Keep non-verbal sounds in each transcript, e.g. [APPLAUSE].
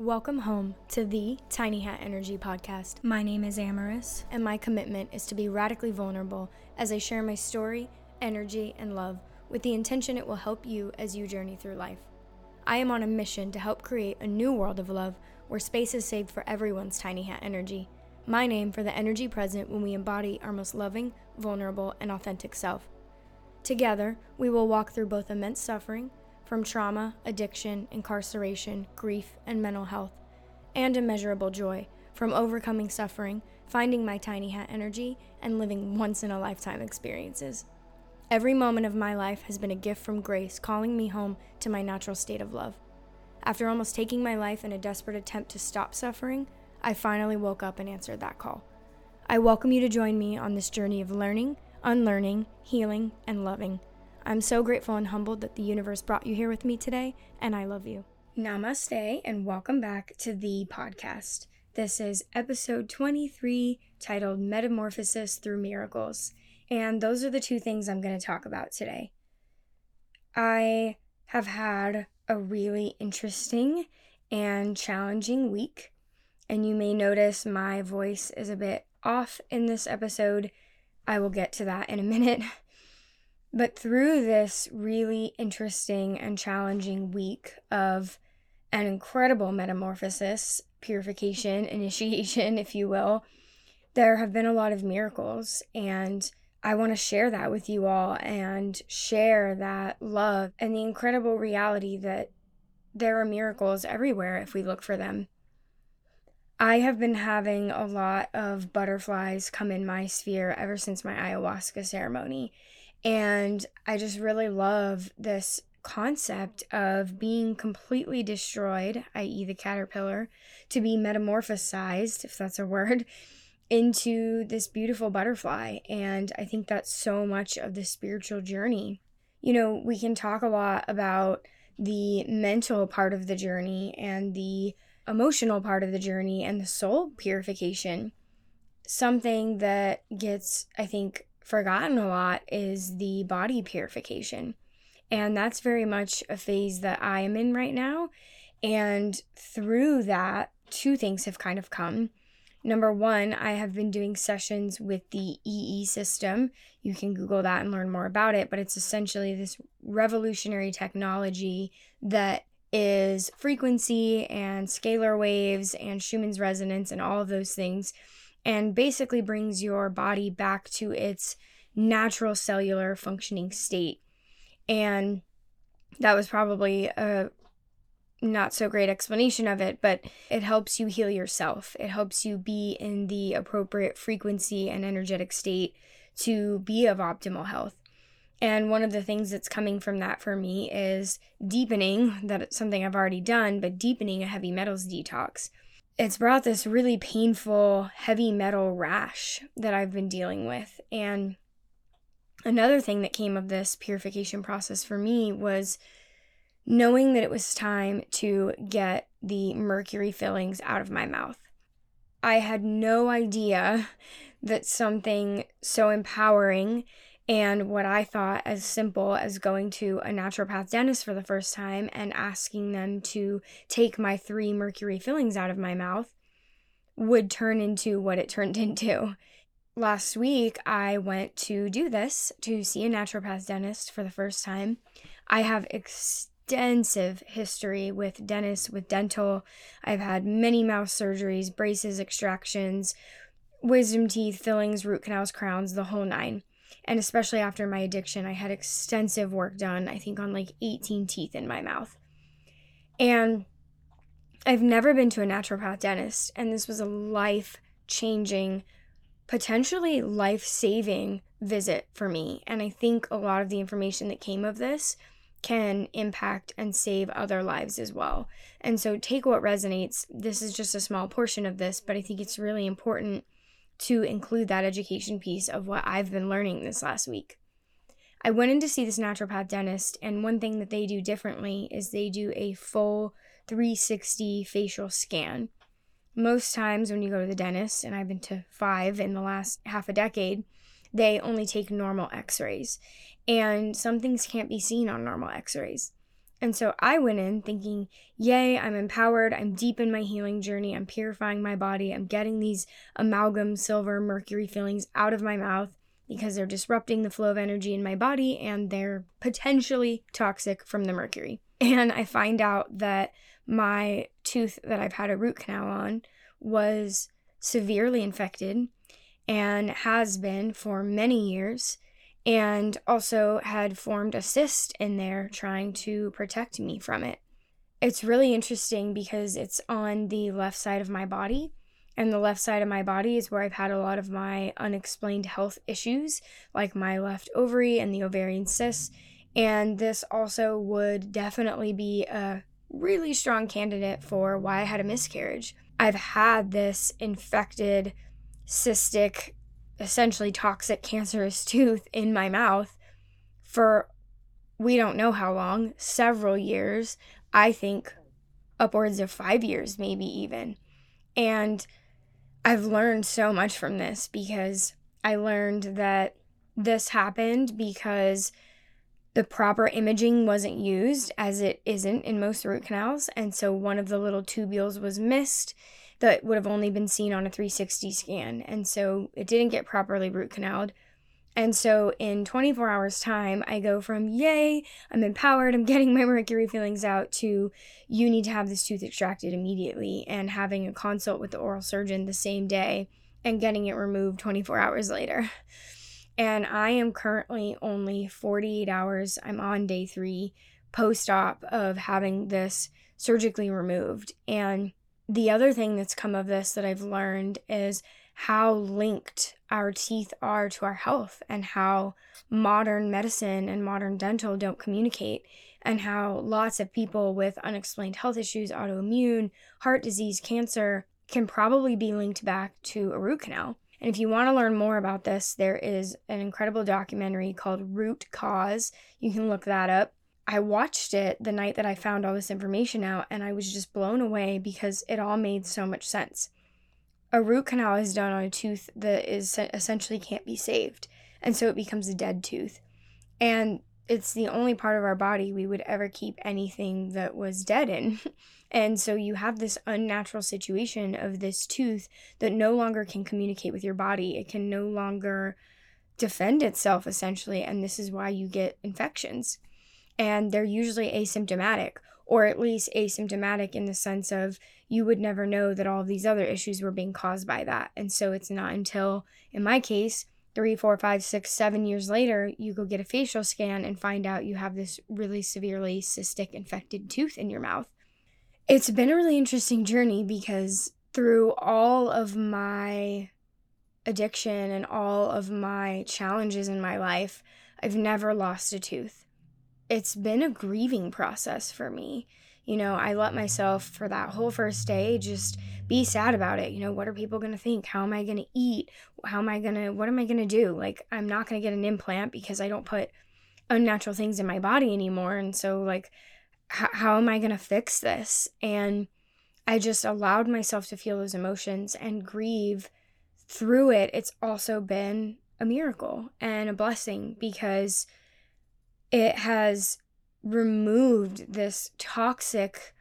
Welcome home to the Tiny Hat Energy Podcast. My name is Ameris. and my commitment is to be radically vulnerable as I share my story, energy, and love with the intention it will help you as you journey through life. I am on a mission to help create a new world of love where space is saved for everyone's tiny hat energy. My name for the energy present when we embody our most loving, vulnerable, and authentic self. Together, we will walk through both immense suffering from trauma, addiction, incarceration, grief, and mental health, and immeasurable joy from overcoming suffering, finding my tiny hat energy, and living once in a lifetime experiences. Every moment of my life has been a gift from grace calling me home to my natural state of love. After almost taking my life in a desperate attempt to stop suffering, I finally woke up and answered that call. I welcome you to join me on this journey of learning, unlearning, healing, and loving. I'm so grateful and humbled that the universe brought you here with me today, and I love you. Namaste, and welcome back to the podcast. This is episode 23 titled Metamorphosis Through Miracles, and those are the two things I'm going to talk about today. I have had a really interesting and challenging week, and you may notice my voice is a bit off in this episode. I will get to that in a minute. [LAUGHS] But through this really interesting and challenging week of an incredible metamorphosis, purification, [LAUGHS] initiation, if you will, there have been a lot of miracles. And I want to share that with you all and share that love and the incredible reality that there are miracles everywhere if we look for them. I have been having a lot of butterflies come in my sphere ever since my ayahuasca ceremony. And I just really love this concept of being completely destroyed, i.e., the caterpillar, to be metamorphosized, if that's a word, [LAUGHS] into this beautiful butterfly. And I think that's so much of the spiritual journey. You know, we can talk a lot about the mental part of the journey and the emotional part of the journey and the soul purification. Something that gets, I think, forgotten a lot is the body purification. And that's very much a phase that I am in right now. And through that, two things have kind of come. Number one, I have been doing sessions with the EE system. You can Google that and learn more about it, but it's essentially this revolutionary technology that is frequency and scalar waves and Schumann's resonance and all of those things and basically brings your body back to its natural cellular functioning state. And that was probably a not so great explanation of it, but it helps you heal yourself. It helps you be in the appropriate frequency and energetic state to be of optimal health. And one of the things that's coming from that for me is deepening, that's something I've already done, but deepening a heavy metals detox it's brought this really painful heavy metal rash that I've been dealing with. And another thing that came of this purification process for me was knowing that it was time to get the mercury fillings out of my mouth. I had no idea that something so empowering and what I thought as simple as going to a naturopath dentist for the first time and asking them to take my three mercury fillings out of my mouth would turn into what it turned [LAUGHS] into. Last week, I went to do this to see a naturopath dentist for the first time. I have extensive history with dentists, with dental. I've had many mouth surgeries, braces, extractions, wisdom teeth, fillings, root canals, crowns, the whole nine. And especially after my addiction, I had extensive work done, I think on like 18 teeth in my mouth. And I've never been to a naturopath dentist, and this was a life changing, potentially life saving visit for me. And I think a lot of the information that came of this can impact and save other lives as well. And so take what resonates. This is just a small portion of this, but I think it's really important to include that education piece of what I've been learning this last week. I went in to see this naturopath dentist, and one thing that they do differently is they do a full 360 facial scan. Most times, when you go to the dentist, and I've been to five in the last half a decade, they only take normal x rays. And some things can't be seen on normal x rays. And so I went in thinking, yay, I'm empowered. I'm deep in my healing journey. I'm purifying my body. I'm getting these amalgam silver mercury fillings out of my mouth because they're disrupting the flow of energy in my body and they're potentially toxic from the mercury. And I find out that my tooth that I've had a root canal on was severely infected and has been for many years and also had formed a cyst in there trying to protect me from it. It's really interesting because it's on the left side of my body, and the left side of my body is where I've had a lot of my unexplained health issues, like my left ovary and the ovarian cyst. And this also would definitely be a really strong candidate for why I had a miscarriage. I've had this infected, cystic essentially toxic cancerous [LAUGHS] tooth in my mouth for we don't know how long, several years, I think upwards of 5 years maybe even. And I've learned so much from this because I learned that this happened because the proper imaging wasn't used as it isn't in most root canals and so one of the little tubules was missed that would have only been seen on a 360 scan. And so it didn't get properly root canaled. And so in 24 hours' time, I go from, yay, I'm empowered, I'm [LAUGHS] getting my mercury fillings out, to you need to have this tooth extracted immediately and having a consult with the oral surgeon the same day and getting it removed 24 hours later. And I am currently only 48 hours, I'm on day three post op of having this surgically removed. And the other thing that's come of this that I've learned is how linked our teeth are to our health and how modern medicine and modern dental don't communicate and how lots of people with unexplained health issues, autoimmune, heart disease, cancer can probably be linked back to a root canal. And if you want to learn more about this, there is an incredible documentary called Root Cause. You can look that up. I watched it the night that I found all this information out and I was just blown away because it all made so much sense. A root canal is done on a tooth that is essentially can't be saved, and so it becomes a dead tooth. And it's the only part of our body we would ever keep anything that was dead in. [LAUGHS] and so you have this unnatural situation of this tooth that no longer can communicate with your body. It can no longer defend itself, essentially, and this is why you get infections and they're usually asymptomatic or at least asymptomatic in the sense of you would never know that all of these other issues were being caused by that. And so it's not until, in my case, three, four, five, six, seven years later, you go get a facial scan and find out you have this really severely cystic infected tooth in your mouth. It's been a really interesting journey because through all of my addiction and all of my challenges in my life, I've never lost a tooth it's been a grieving process for me. You know, I let myself for that whole first day just be sad about it. You know, what are people going to think? How am I going to eat? How am I going to, what am I going to do? Like, I'm not going to get an implant because I don't put unnatural things in my body anymore. And so, like, h- how am I going to fix this? And I just allowed myself to feel those emotions and grieve through it. It's also been a miracle and a blessing because it has removed this toxic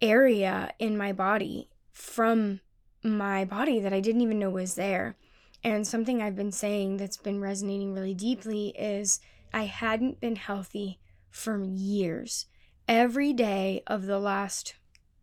area in my body from my body that I didn't even know was there. And something I've been saying that's been resonating really deeply is I hadn't been healthy for years. Every day of the last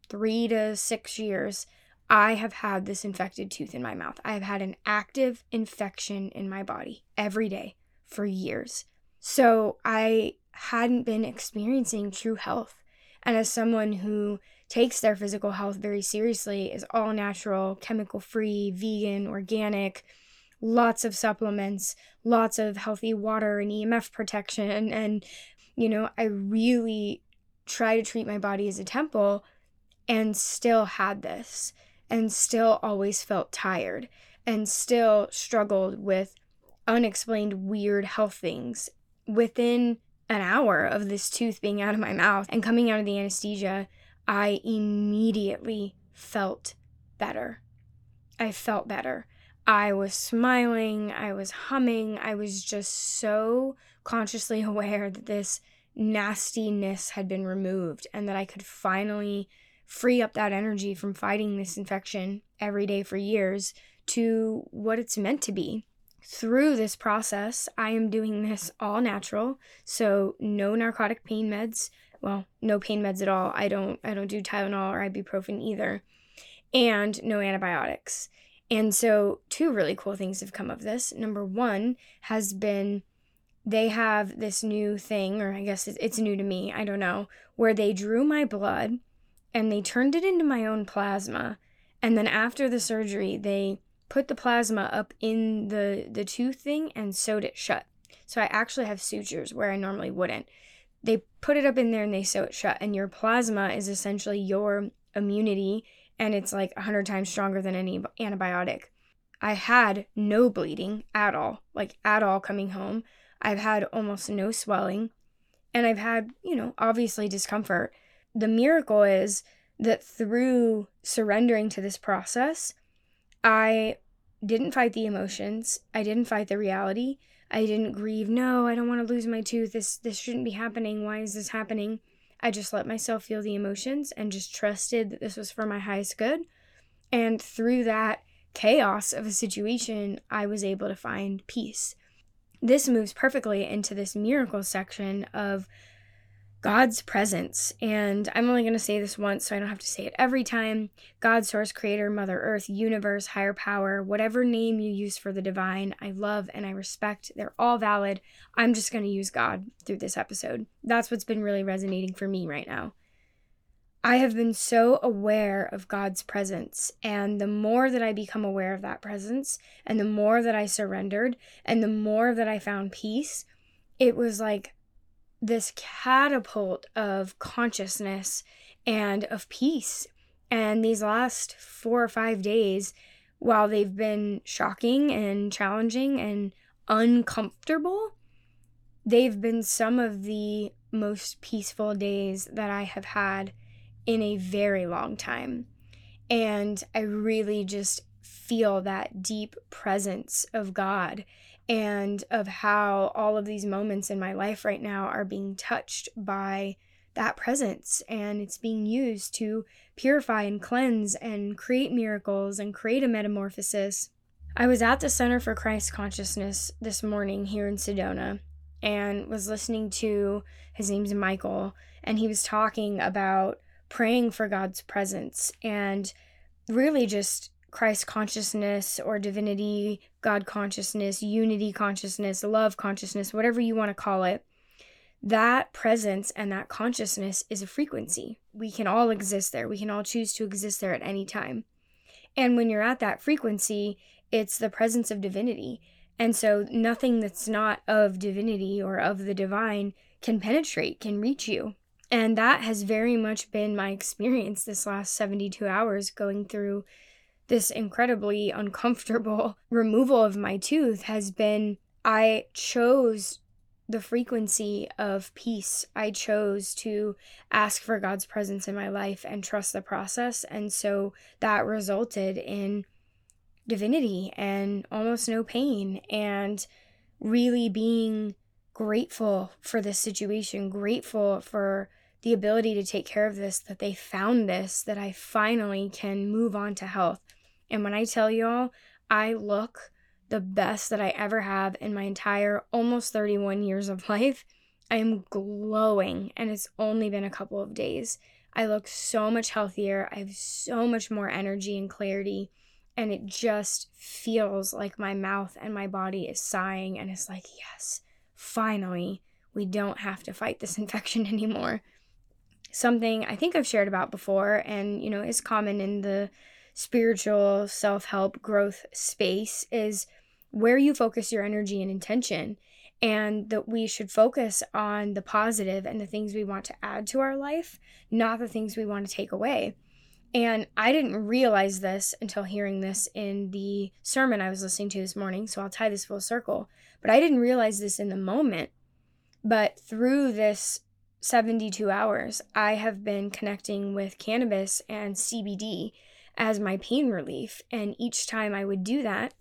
three to six years, I have had this infected tooth in my mouth. I have had an active infection in my body every day for years. So I hadn't been experiencing true health. And as someone who takes their physical health very seriously, is all natural, chemical free, vegan, organic, lots of supplements, lots of healthy water and EMF protection. And, you know, I really try to treat my body as a temple and still had this and still always felt tired and still struggled with unexplained weird health things within an hour of this tooth being out of my mouth and coming out of the anesthesia, I immediately felt better. I felt better. I was smiling, I was humming, I was just so consciously [LAUGHS] aware that this nastiness had been removed and that I could finally free up that energy from fighting this infection every day for years to what it's meant to be. Through this process, I am doing this all natural, so no narcotic pain meds. Well, no pain meds at all. I don't I don't do Tylenol or ibuprofen either. And no antibiotics. And so two really cool things have come of this. Number 1 has been they have this new thing, or I guess it's new to me, I don't know, where they drew my blood and they turned it into my own plasma. And then after the surgery, they put the plasma up in the, the tooth thing and sewed it shut. So I actually have sutures where I normally wouldn't. They put it up in there and they sew it shut. And your plasma is essentially your immunity, and it's like 100 times stronger than any antibiotic. I had no bleeding at all, like at all coming home. I've had almost no swelling and I've had, you know, obviously discomfort. The miracle is that through surrendering to this process, I didn't fight the emotions. I didn't fight the reality. I didn't grieve, no, I don't want to lose my tooth. This this shouldn't be happening. Why is this happening? I just let myself feel the emotions and just trusted that this was for my highest good. And through that chaos of a situation, I was able to find peace this moves perfectly into this miracle section of God's presence. And I'm only going to say this once, so I don't have to say it every time. God, source, creator, Mother Earth, universe, higher power, whatever name you use for the divine, I love and I respect. They're all valid. I'm just going to use God through this episode. That's what's been really resonating for me right now. I have been so aware of God's presence. And the more that I become aware of that presence, and the more that I surrendered, and the more that I found peace, it was like this catapult of consciousness and of peace. And these last four or five days, while they've been shocking and challenging and uncomfortable, they've been some of the most peaceful days that I have had in a very long time. And I really just feel that deep presence of God and of how all of these moments in my life right now are being touched by that presence and it's being used to purify and cleanse and create miracles and create a metamorphosis. I was at the Center for Christ Consciousness this morning here in Sedona and was listening to his name's Michael and he was talking about praying for God's presence and really just Christ consciousness or divinity, God consciousness, unity consciousness, love consciousness, whatever you want to call it. That presence and that consciousness is a frequency. We can all exist there. We can all choose to exist there at any time. And when you're at that frequency, it's the presence of divinity. And so nothing that's not of divinity or of the divine can penetrate, can reach you. And that has very much been my experience this last 72 hours going through this incredibly uncomfortable [LAUGHS] removal of my tooth has been I chose the frequency of peace. I chose to ask for God's presence in my life and trust the process. And so that resulted in divinity and almost no pain and really being grateful for this situation, grateful for the ability to take care of this, that they found this, that I finally can move on to health. And when I tell y'all, I look the best that I ever have in my entire almost 31 years of [LAUGHS] life. I am glowing, and it's only been a couple of days. I look so much healthier. I have so much more energy and clarity, and it just feels like my mouth and my body is sighing and it's like, yes, finally, we don't have to fight this [LAUGHS] infection anymore something I think I've shared about before and, you know, is common in the spiritual self help growth space is where you focus your energy and intention. And that we should focus on the positive and the things we want to add to our life, not the things we want to take away. And I didn't realize this until hearing this in the sermon I was listening to this morning. So I'll tie this full circle. But I didn't realize this in the moment. But through this 72 hours, I have been connecting with cannabis and CBD as my pain relief. And each time I would do that,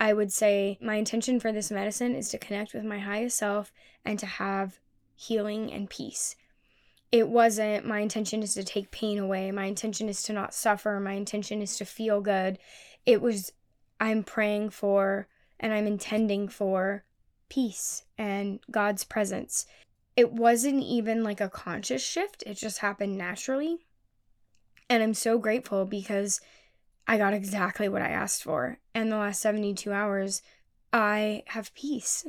I would say, My intention for this medicine is to connect with my highest self and to have healing and peace. It wasn't my intention is to take pain away. My intention is to not suffer. My intention is to feel good. It was, I'm praying for and I'm intending for peace and God's presence. It wasn't even like a conscious shift, it just happened naturally. And I'm so grateful because I got exactly what I asked for. And the last 72 hours, I have peace.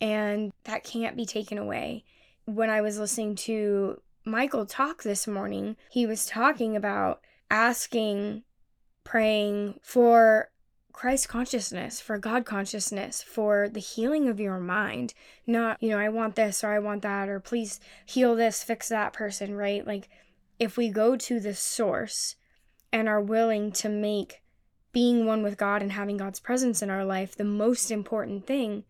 And that can't be taken away. When I was listening to Michael talk this morning, he was talking about asking, praying for Christ consciousness, for God consciousness, for the healing of your mind. Not, you know, I want this or I want that, or please heal this, fix that person, right? Like, if we go to the source and are willing to make being one with God and having God's presence in our life the most important thing,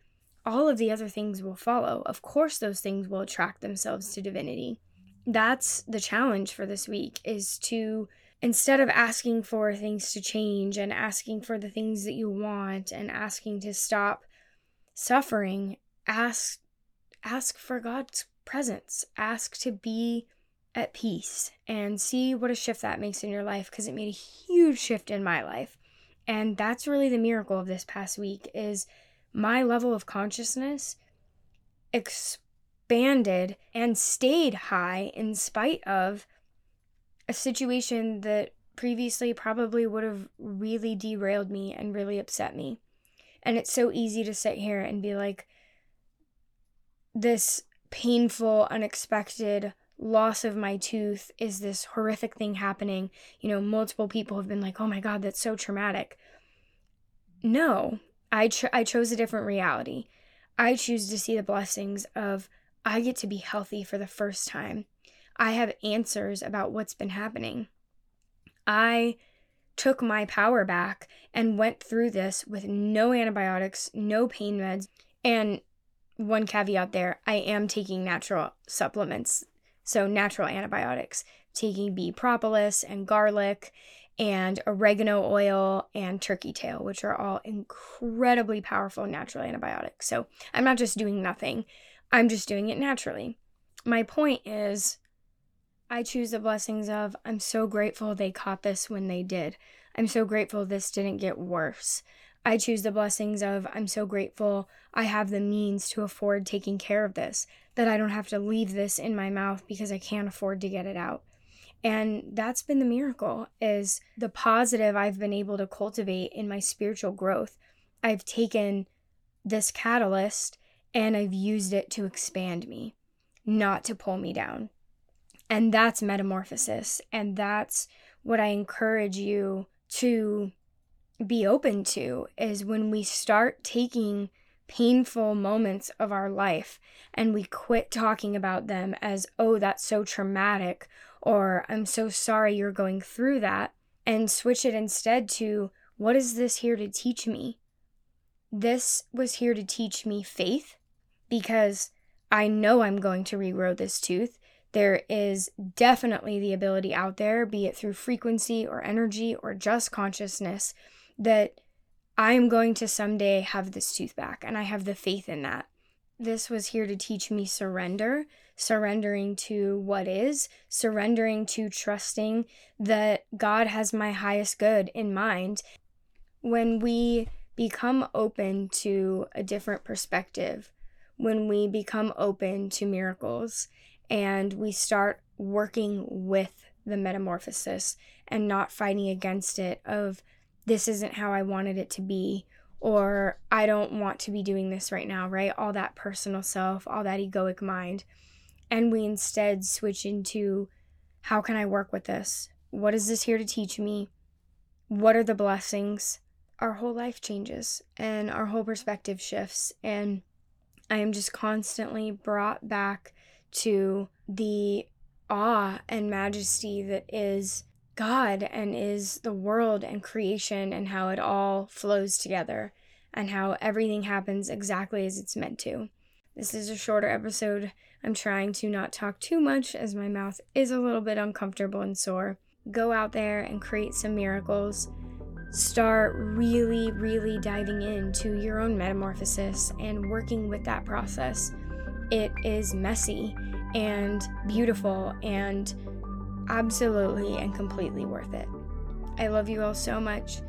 all of the other things will follow. Of course, those things will attract themselves to divinity. That's the challenge for this week is to instead of asking for things to change and asking for the things that you want and asking to stop suffering, ask ask for God's presence. Ask to be at peace and see what a shift that makes in your life because it made a huge shift in my life. And that's really the miracle of this past week is my level of consciousness expanded and stayed high in spite of a situation that previously probably would have really derailed me and really upset me. And it's so easy to sit here and be like, this painful, unexpected loss of my tooth is this horrific thing happening. You know, multiple people have been like, oh my God, that's so traumatic. No, I, cho- I chose a different reality. I choose to see the blessings of I get to be healthy for the first time. I have answers about what's been happening. I took my power back and went through this with no antibiotics, no pain meds, and one caveat there I am taking natural supplements, so natural antibiotics, taking bee propolis and garlic and oregano oil and turkey tail, which are all incredibly powerful natural antibiotics. So I'm not just doing nothing, I'm just doing it naturally. My point is I choose the blessings of I'm so grateful they caught this when they did. I'm so grateful this didn't get worse. I choose the blessings of I'm so grateful I have the means to afford taking care of this, that I don't have to leave this in my mouth because I can't afford to get it out. And that's been the miracle is the positive I've been able to cultivate in my spiritual growth. I've taken this catalyst and I've used it to expand me, not to pull me down. And that's metamorphosis. And that's what I encourage you to be open to is when we start taking painful moments of our life and we quit talking about them as, oh, that's so traumatic, or I'm so sorry you're going through that, and switch it instead to, what is this here to teach me? This was here to teach me faith because I know I'm going to regrow this tooth there is definitely the ability out there, be it through frequency or energy or just consciousness, that I am going to someday have this tooth back. And I have the faith in that. This was here to teach me surrender, surrendering to what is, surrendering to trusting that God has my highest good in mind. When we become open to a different perspective, when we become open to miracles and we start working with the metamorphosis and not fighting against it of this isn't how I wanted it to be or I don't want to be doing this right now, right? All that personal self, all that egoic mind. And we instead switch into how can I work with this? What is this here to teach me? What are the blessings? Our whole life changes and our whole perspective shifts. And I am just constantly brought back to the awe and majesty that is God and is the world and creation and how it all flows together and how everything happens exactly as it's meant to. This is a shorter episode. I'm trying to not talk too much as my mouth is a little bit uncomfortable and sore. Go out there and create some miracles. Start really, really diving into your own metamorphosis and working with that process it is messy and beautiful and absolutely and completely worth it. I love you all so much.